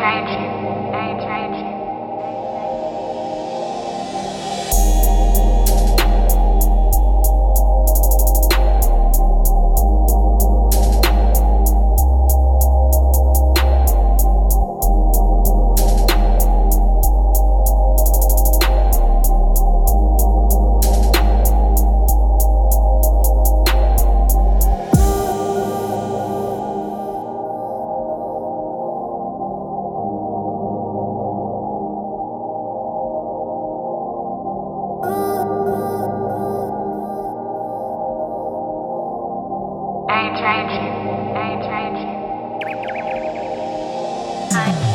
Ain't I ain't changing. Ain't changing.